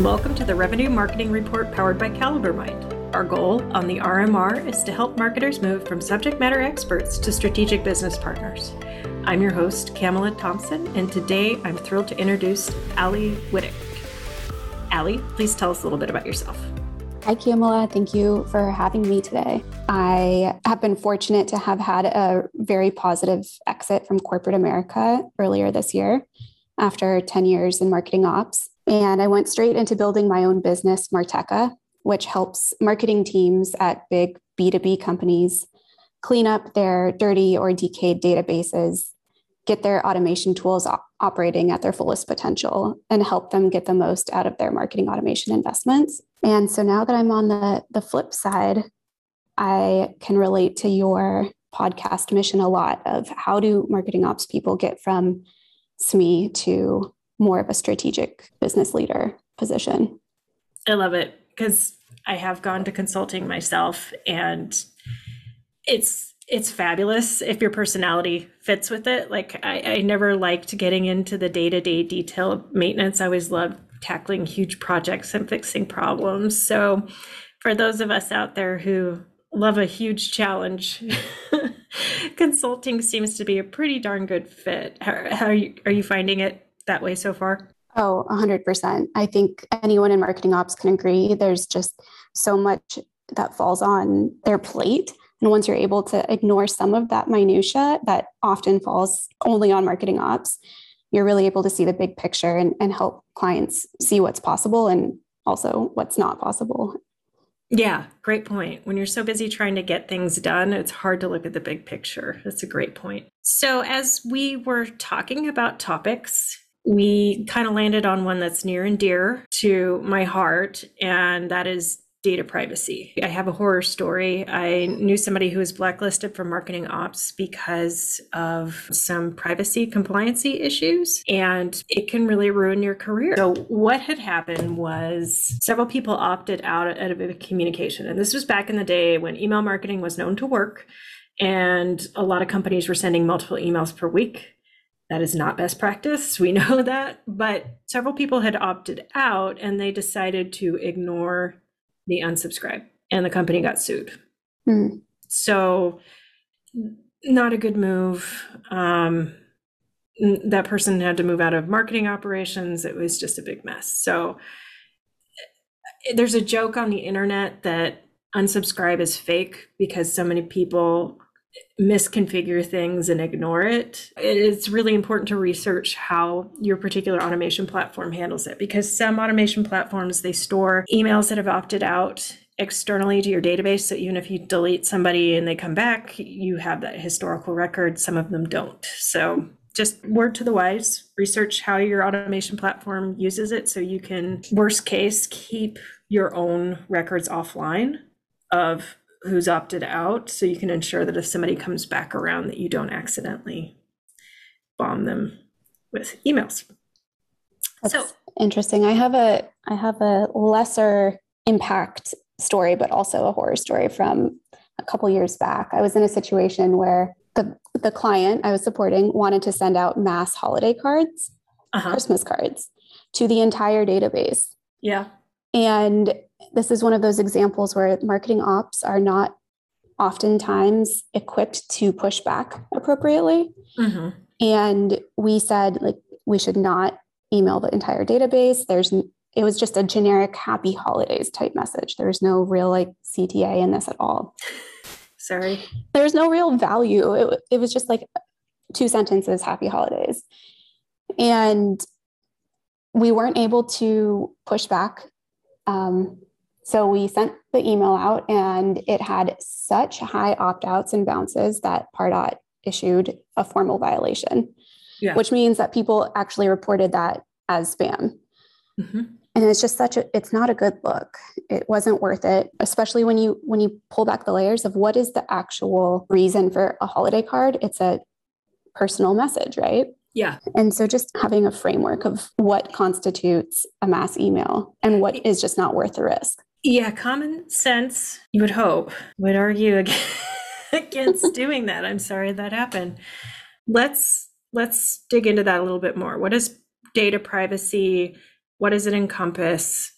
Welcome to the Revenue Marketing Report powered by CaliberMind. Our goal on the RMR is to help marketers move from subject matter experts to strategic business partners. I'm your host, Camela Thompson, and today I'm thrilled to introduce Ali Wittich. Ali, please tell us a little bit about yourself. Hi, Camela. Thank you for having me today. I have been fortunate to have had a very positive exit from corporate America earlier this year after 10 years in marketing ops. And I went straight into building my own business, MarTecha, which helps marketing teams at big B2B companies clean up their dirty or decayed databases, get their automation tools op- operating at their fullest potential, and help them get the most out of their marketing automation investments. And so now that I'm on the, the flip side, I can relate to your podcast mission a lot of how do marketing ops people get from SME to more of a strategic business leader position. I love it because I have gone to consulting myself and it's it's fabulous if your personality fits with it. Like I, I never liked getting into the day-to-day detail maintenance. I always loved tackling huge projects and fixing problems. So for those of us out there who love a huge challenge, consulting seems to be a pretty darn good fit. How, how are, you, are you finding it that way so far? Oh, 100%. I think anyone in marketing ops can agree. There's just so much that falls on their plate. And once you're able to ignore some of that minutia that often falls only on marketing ops, you're really able to see the big picture and, and help clients see what's possible and also what's not possible. Yeah, great point. When you're so busy trying to get things done, it's hard to look at the big picture. That's a great point. So, as we were talking about topics we kind of landed on one that's near and dear to my heart, and that is data privacy. I have a horror story. I knew somebody who was blacklisted from marketing ops because of some privacy compliancy issues, and it can really ruin your career. So, what had happened was several people opted out of a communication, and this was back in the day when email marketing was known to work. And a lot of companies were sending multiple emails per week that is not best practice. We know that. But several people had opted out and they decided to ignore the unsubscribe, and the company got sued. Mm. So, not a good move. Um, that person had to move out of marketing operations. It was just a big mess. So, there's a joke on the internet that unsubscribe is fake because so many people misconfigure things and ignore it. It's really important to research how your particular automation platform handles it because some automation platforms they store emails that have opted out externally to your database. So even if you delete somebody and they come back you have that historical record. Some of them don't. So just word to the wise research how your automation platform uses it so you can worst case keep your own records offline of who's opted out so you can ensure that if somebody comes back around that you don't accidentally bomb them with emails. That's so interesting. I have a i have a lesser impact story but also a horror story from a couple years back. I was in a situation where the the client i was supporting wanted to send out mass holiday cards uh-huh. christmas cards to the entire database. Yeah and this is one of those examples where marketing ops are not oftentimes equipped to push back appropriately. Mm-hmm. And we said, like, we should not email the entire database. There's, it was just a generic happy holidays type message. There's no real like CTA in this at all. Sorry. There's no real value. It, it was just like two sentences, happy holidays. And we weren't able to push back um, so we sent the email out and it had such high opt outs and bounces that Pardot issued a formal violation, yeah. which means that people actually reported that as spam. Mm-hmm. And it's just such a it's not a good look. It wasn't worth it, especially when you when you pull back the layers of what is the actual reason for a holiday card? It's a personal message, right? Yeah. And so just having a framework of what constitutes a mass email and what is just not worth the risk. Yeah, common sense, you would hope, would argue against doing that. I'm sorry that happened. Let's let's dig into that a little bit more. What does data privacy What does it encompass?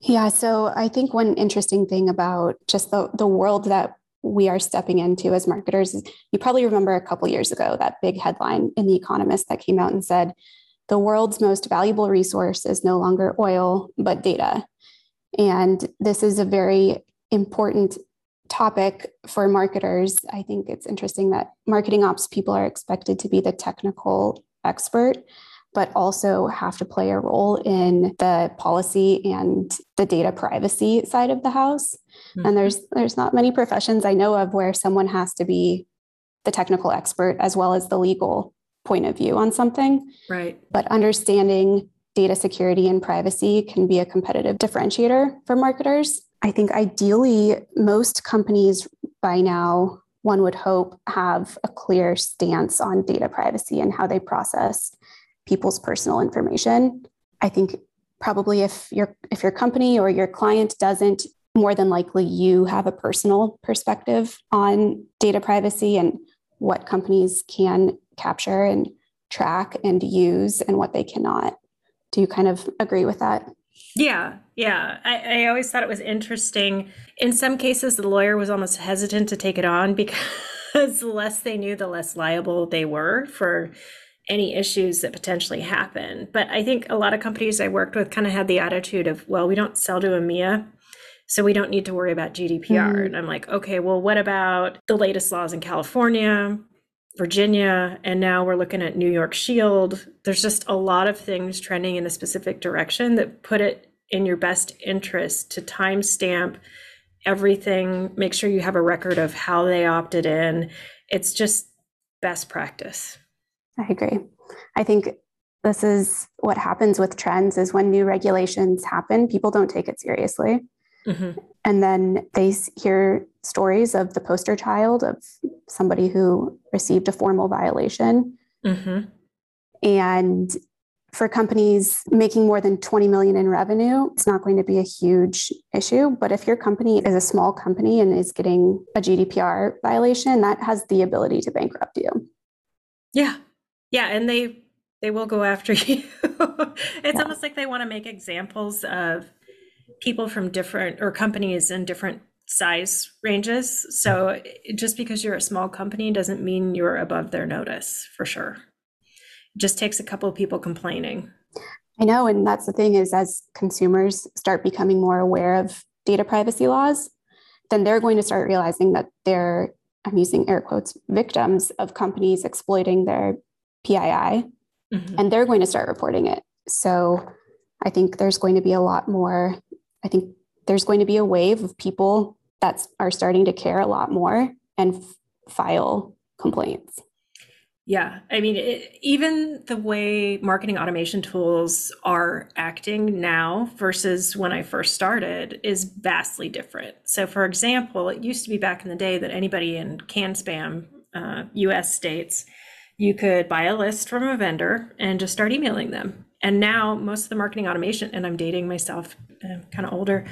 Yeah, so I think one interesting thing about just the, the world that we are stepping into as marketers you probably remember a couple years ago that big headline in The Economist that came out and said, the world's most valuable resource is no longer oil, but data. And this is a very important topic for marketers. I think it's interesting that marketing ops people are expected to be the technical expert, but also have to play a role in the policy and the data privacy side of the house. Mm-hmm. And there's there's not many professions I know of where someone has to be the technical expert as well as the legal point of view on something. Right. But understanding data security and privacy can be a competitive differentiator for marketers. I think ideally most companies by now one would hope have a clear stance on data privacy and how they process people's personal information. I think probably if your if your company or your client doesn't more than likely you have a personal perspective on data privacy and what companies can capture and track and use and what they cannot. Do you kind of agree with that? Yeah, yeah. I, I always thought it was interesting. In some cases, the lawyer was almost hesitant to take it on because the less they knew, the less liable they were for any issues that potentially happen. But I think a lot of companies I worked with kind of had the attitude of, well, we don't sell to EMEA, so we don't need to worry about GDPR. Mm-hmm. And I'm like, okay, well, what about the latest laws in California, Virginia, and now we're looking at New York Shield? There's just a lot of things trending in a specific direction that put it in your best interest to timestamp everything, make sure you have a record of how they opted in. It's just best practice. I agree. I think this is what happens with trends is when new regulations happen, people don't take it seriously. Mm-hmm. And then they hear stories of the poster child of somebody who received a formal violation. Mm-hmm. And for companies making more than 20 million in revenue, it's not going to be a huge issue. But if your company is a small company and is getting a GDPR violation, that has the ability to bankrupt you. Yeah, yeah, and they they will go after you. it's yeah. almost like they want to make examples of people from different or companies in different size ranges. So just because you're a small company doesn't mean you're above their notice for sure. It just takes a couple of people complaining. I know, and that's the thing is as consumers start becoming more aware of data privacy laws, then they're going to start realizing that they're I'm using air quotes victims of companies exploiting their PII, mm-hmm. and they're going to start reporting it. So I think there's going to be a lot more. I think there's going to be a wave of people that are starting to care a lot more and f- file complaints. Yeah, I mean, it, even the way marketing automation tools are acting now versus when I first started is vastly different. So, for example, it used to be back in the day that anybody in CAN-SPAM, uh, US states, you could buy a list from a vendor and just start emailing them. And now most of the marketing automation, and I'm dating myself, I'm kind of older.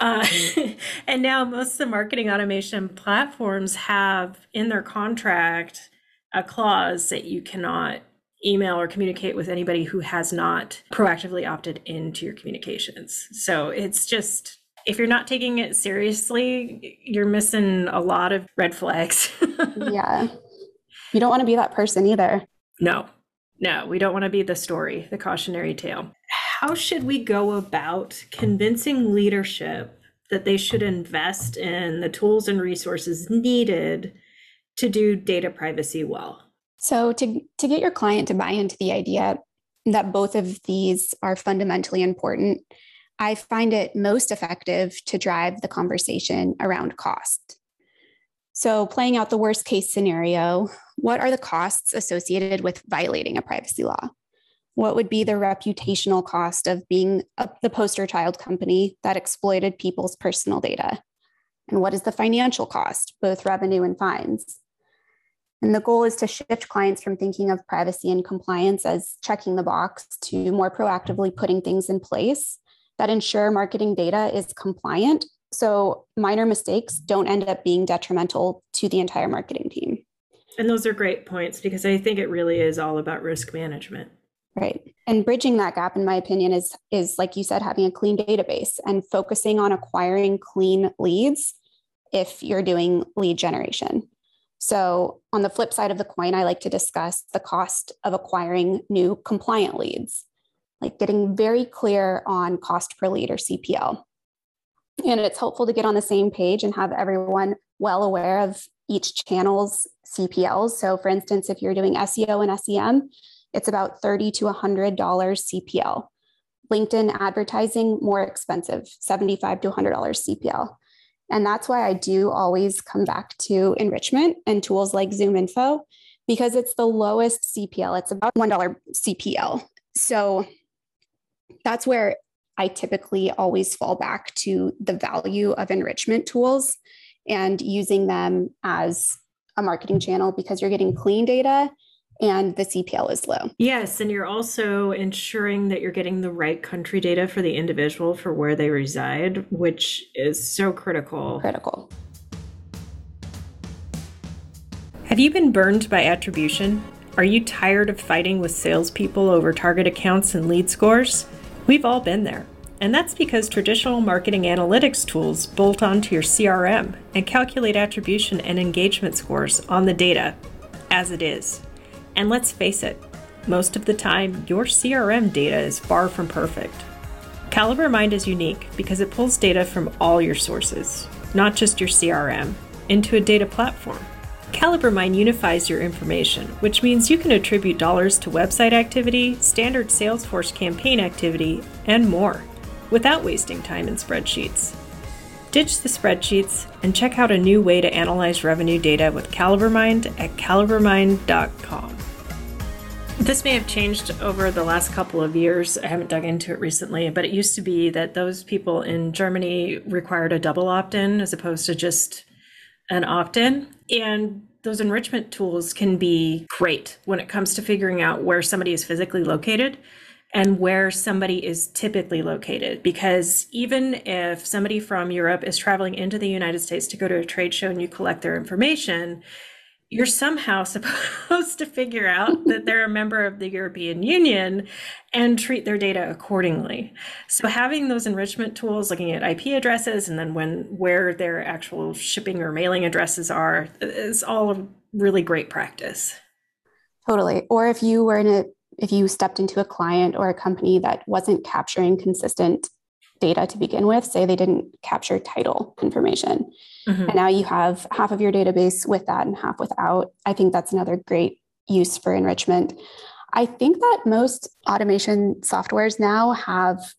Uh, and now most of the marketing automation platforms have in their contract a clause that you cannot email or communicate with anybody who has not proactively opted into your communications. So it's just, if you're not taking it seriously, you're missing a lot of red flags. yeah. You don't want to be that person either. No, no, we don't want to be the story, the cautionary tale. How should we go about convincing leadership that they should invest in the tools and resources needed to do data privacy well? So, to, to get your client to buy into the idea that both of these are fundamentally important, I find it most effective to drive the conversation around cost. So, playing out the worst case scenario, what are the costs associated with violating a privacy law? What would be the reputational cost of being a, the poster child company that exploited people's personal data? And what is the financial cost, both revenue and fines? And the goal is to shift clients from thinking of privacy and compliance as checking the box to more proactively putting things in place that ensure marketing data is compliant so minor mistakes don't end up being detrimental to the entire marketing team. And those are great points because I think it really is all about risk management. Right. And bridging that gap, in my opinion, is is like you said, having a clean database and focusing on acquiring clean leads if you're doing lead generation. So, on the flip side of the coin, I like to discuss the cost of acquiring new compliant leads, like getting very clear on cost per lead or CPL. And it's helpful to get on the same page and have everyone well aware of each channel's CPLs. So, for instance, if you're doing SEO and SEM, it's about 30 to $100 CPL. LinkedIn advertising, more expensive, 75 to $100 CPL. And that's why I do always come back to enrichment and tools like ZoomInfo because it's the lowest CPL. It's about $1 CPL. So that's where I typically always fall back to the value of enrichment tools and using them as a marketing channel because you're getting clean data and the CPL is low. Yes, and you're also ensuring that you're getting the right country data for the individual for where they reside, which is so critical. Critical. Have you been burned by attribution? Are you tired of fighting with salespeople over target accounts and lead scores? We've all been there. And that's because traditional marketing analytics tools bolt onto your CRM and calculate attribution and engagement scores on the data as it is. And let's face it, most of the time, your CRM data is far from perfect. CaliberMind is unique because it pulls data from all your sources, not just your CRM, into a data platform. CaliberMind unifies your information, which means you can attribute dollars to website activity, standard Salesforce campaign activity, and more without wasting time in spreadsheets. Ditch the spreadsheets and check out a new way to analyze revenue data with CaliberMind at calibermind.com. This may have changed over the last couple of years. I haven't dug into it recently, but it used to be that those people in Germany required a double opt in as opposed to just an opt in. And those enrichment tools can be great when it comes to figuring out where somebody is physically located and where somebody is typically located. Because even if somebody from Europe is traveling into the United States to go to a trade show and you collect their information, you're somehow supposed to figure out that they're a member of the European Union and treat their data accordingly. So having those enrichment tools, looking at IP addresses and then when where their actual shipping or mailing addresses are, is all a really great practice. Totally. Or if you were in a if you stepped into a client or a company that wasn't capturing consistent data to begin with, say they didn't capture title information. Mm-hmm. And now you have half of your database with that and half without. I think that's another great use for enrichment. I think that most automation softwares now have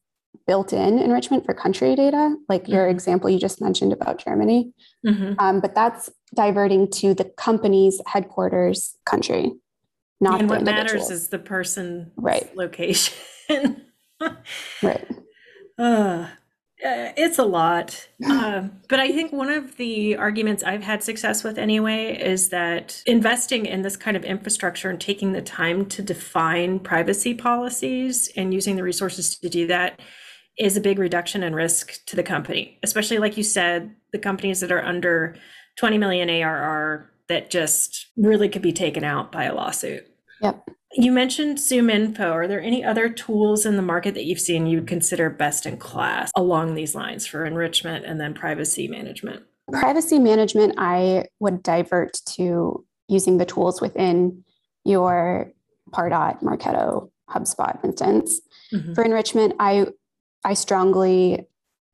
built in enrichment for country data, like mm-hmm. your example you just mentioned about Germany. Mm-hmm. Um, but that's diverting to the company's headquarters country, not and what matters is the person right location. right. Uh, it's a lot. Uh, but I think one of the arguments I've had success with anyway is that investing in this kind of infrastructure and taking the time to define privacy policies and using the resources to do that is a big reduction in risk to the company, especially like you said, the companies that are under 20 million ARR that just really could be taken out by a lawsuit. Yep. You mentioned ZoomInfo. Are there any other tools in the market that you've seen you'd consider best in class along these lines for enrichment and then privacy management? Privacy management, I would divert to using the tools within your Pardot, Marketo, HubSpot, for instance. Mm-hmm. For enrichment, I I strongly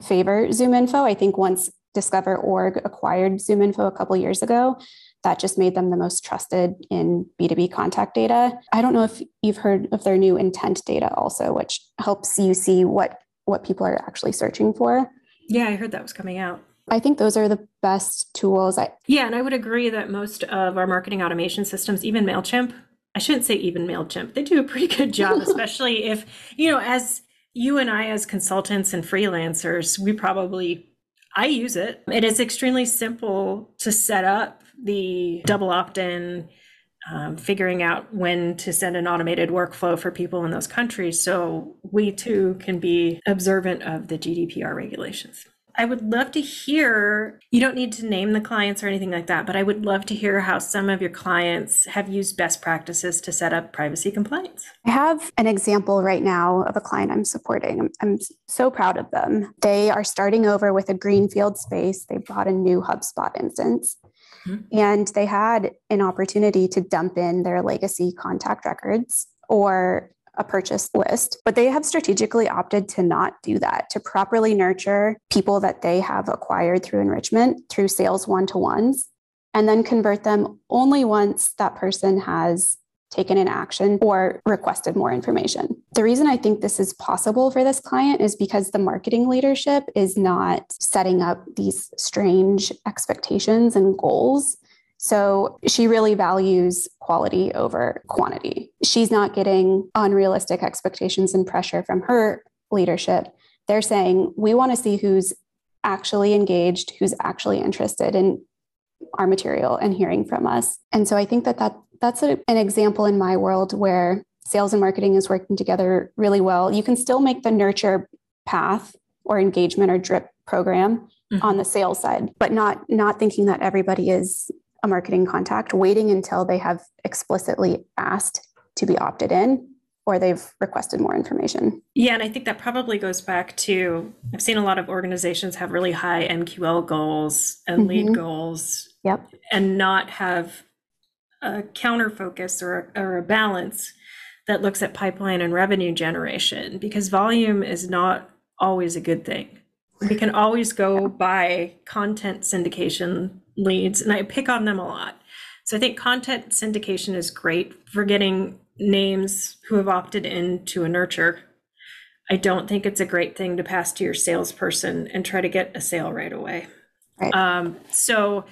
favor ZoomInfo. I think once DiscoverOrg acquired ZoomInfo a couple years ago, that just made them the most trusted in B2B contact data. I don't know if you've heard of their new intent data also, which helps you see what what people are actually searching for. Yeah, I heard that was coming out. I think those are the best tools. I- yeah, and I would agree that most of our marketing automation systems, even MailChimp, I shouldn't say even MailChimp, they do a pretty good job, especially if, you know, as you and I, as consultants and freelancers, we probably, I use it. It is extremely simple to set up the double opt in, um, figuring out when to send an automated workflow for people in those countries. So we too can be observant of the GDPR regulations. I would love to hear, you don't need to name the clients or anything like that, but I would love to hear how some of your clients have used best practices to set up privacy compliance. I have an example right now of a client I'm supporting. I'm, I'm so proud of them. They are starting over with a greenfield space. They bought a new HubSpot instance. Mm-hmm. And they had an opportunity to dump in their legacy contact records or a purchase list, but they have strategically opted to not do that, to properly nurture people that they have acquired through enrichment, through sales one to ones, and then convert them only once that person has taken an action or requested more information. The reason I think this is possible for this client is because the marketing leadership is not setting up these strange expectations and goals so she really values quality over quantity. She's not getting unrealistic expectations and pressure from her leadership. They're saying, we want to see who's actually engaged, who's actually interested in our material and hearing from us. And so I think that, that that's a, an example in my world where sales and marketing is working together really well. You can still make the nurture path or engagement or drip program mm-hmm. on the sales side, but not not thinking that everybody is a marketing contact, waiting until they have explicitly asked to be opted in or they've requested more information. Yeah, and I think that probably goes back to I've seen a lot of organizations have really high MQL goals and mm-hmm. lead goals. Yep. And not have a counter focus or, or a balance that looks at pipeline and revenue generation because volume is not always a good thing. We can always go by content syndication leads, and I pick on them a lot. So I think content syndication is great for getting names who have opted in to a nurture. I don't think it's a great thing to pass to your salesperson and try to get a sale right away. Right. Um, so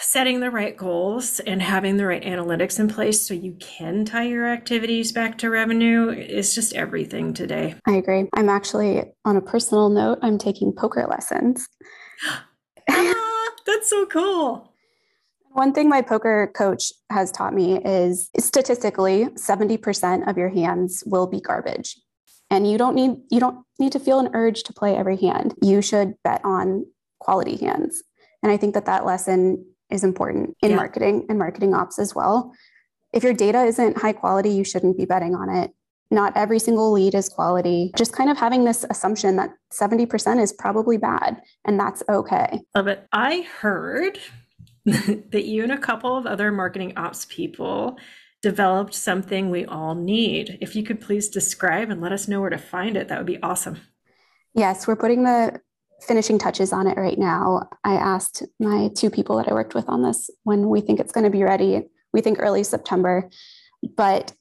setting the right goals and having the right analytics in place so you can tie your activities back to revenue is just everything today. I agree. I'm actually on a personal note, I'm taking poker lessons. ah, that's so cool. One thing my poker coach has taught me is statistically 70% of your hands will be garbage. And you don't need you don't need to feel an urge to play every hand. You should bet on quality hands. And I think that that lesson is important in yeah. marketing and marketing ops as well. If your data isn't high quality, you shouldn't be betting on it. Not every single lead is quality. Just kind of having this assumption that 70% is probably bad and that's okay. Love it. I heard that you and a couple of other marketing ops people developed something we all need. If you could please describe and let us know where to find it, that would be awesome. Yes, we're putting the finishing touches on it right now. I asked my two people that I worked with on this when we think it's going to be ready. We think early September. But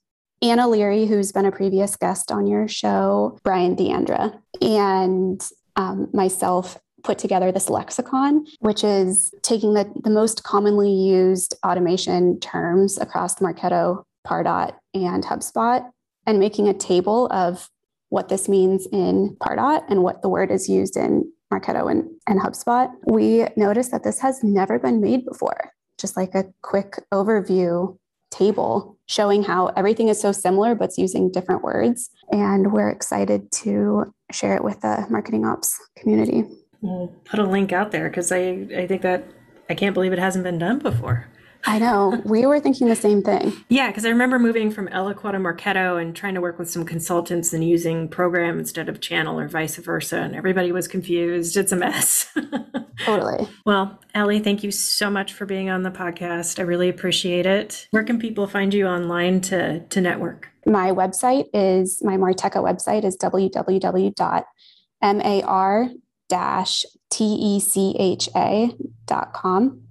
Anna Leary, who's been a previous guest on your show, Brian Deandra, and um, myself put together this lexicon, which is taking the, the most commonly used automation terms across Marketo, Pardot, and HubSpot and making a table of what this means in Pardot and what the word is used in Marketo and, and HubSpot, we noticed that this has never been made before. Just like a quick overview table showing how everything is so similar but it's using different words. And we're excited to share it with the marketing ops community. We'll put a link out there because I, I think that I can't believe it hasn't been done before. I know. We were thinking the same thing. Yeah, because I remember moving from Eloqua to Marketo and trying to work with some consultants and using program instead of channel or vice versa. And everybody was confused. It's a mess. totally. Well, Ellie, thank you so much for being on the podcast. I really appreciate it. Where can people find you online to, to network? My website is, my MarTecha website is www.mar-techa.com.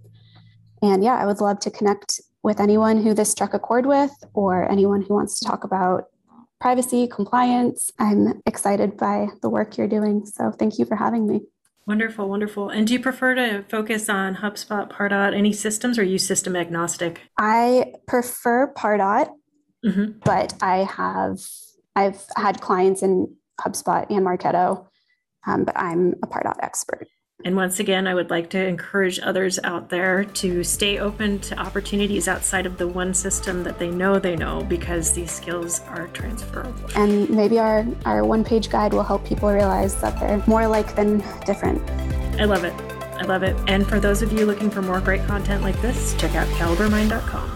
And yeah, I would love to connect with anyone who this struck a chord with or anyone who wants to talk about privacy, compliance. I'm excited by the work you're doing. So thank you for having me. Wonderful, wonderful. And do you prefer to focus on HubSpot, Pardot, any systems, or you system agnostic? I prefer Pardot, mm-hmm. but I have I've had clients in HubSpot and Marketo, um, but I'm a Pardot expert. And once again, I would like to encourage others out there to stay open to opportunities outside of the one system that they know they know because these skills are transferable. And maybe our, our one page guide will help people realize that they're more alike than different. I love it. I love it. And for those of you looking for more great content like this, check out calibermind.com.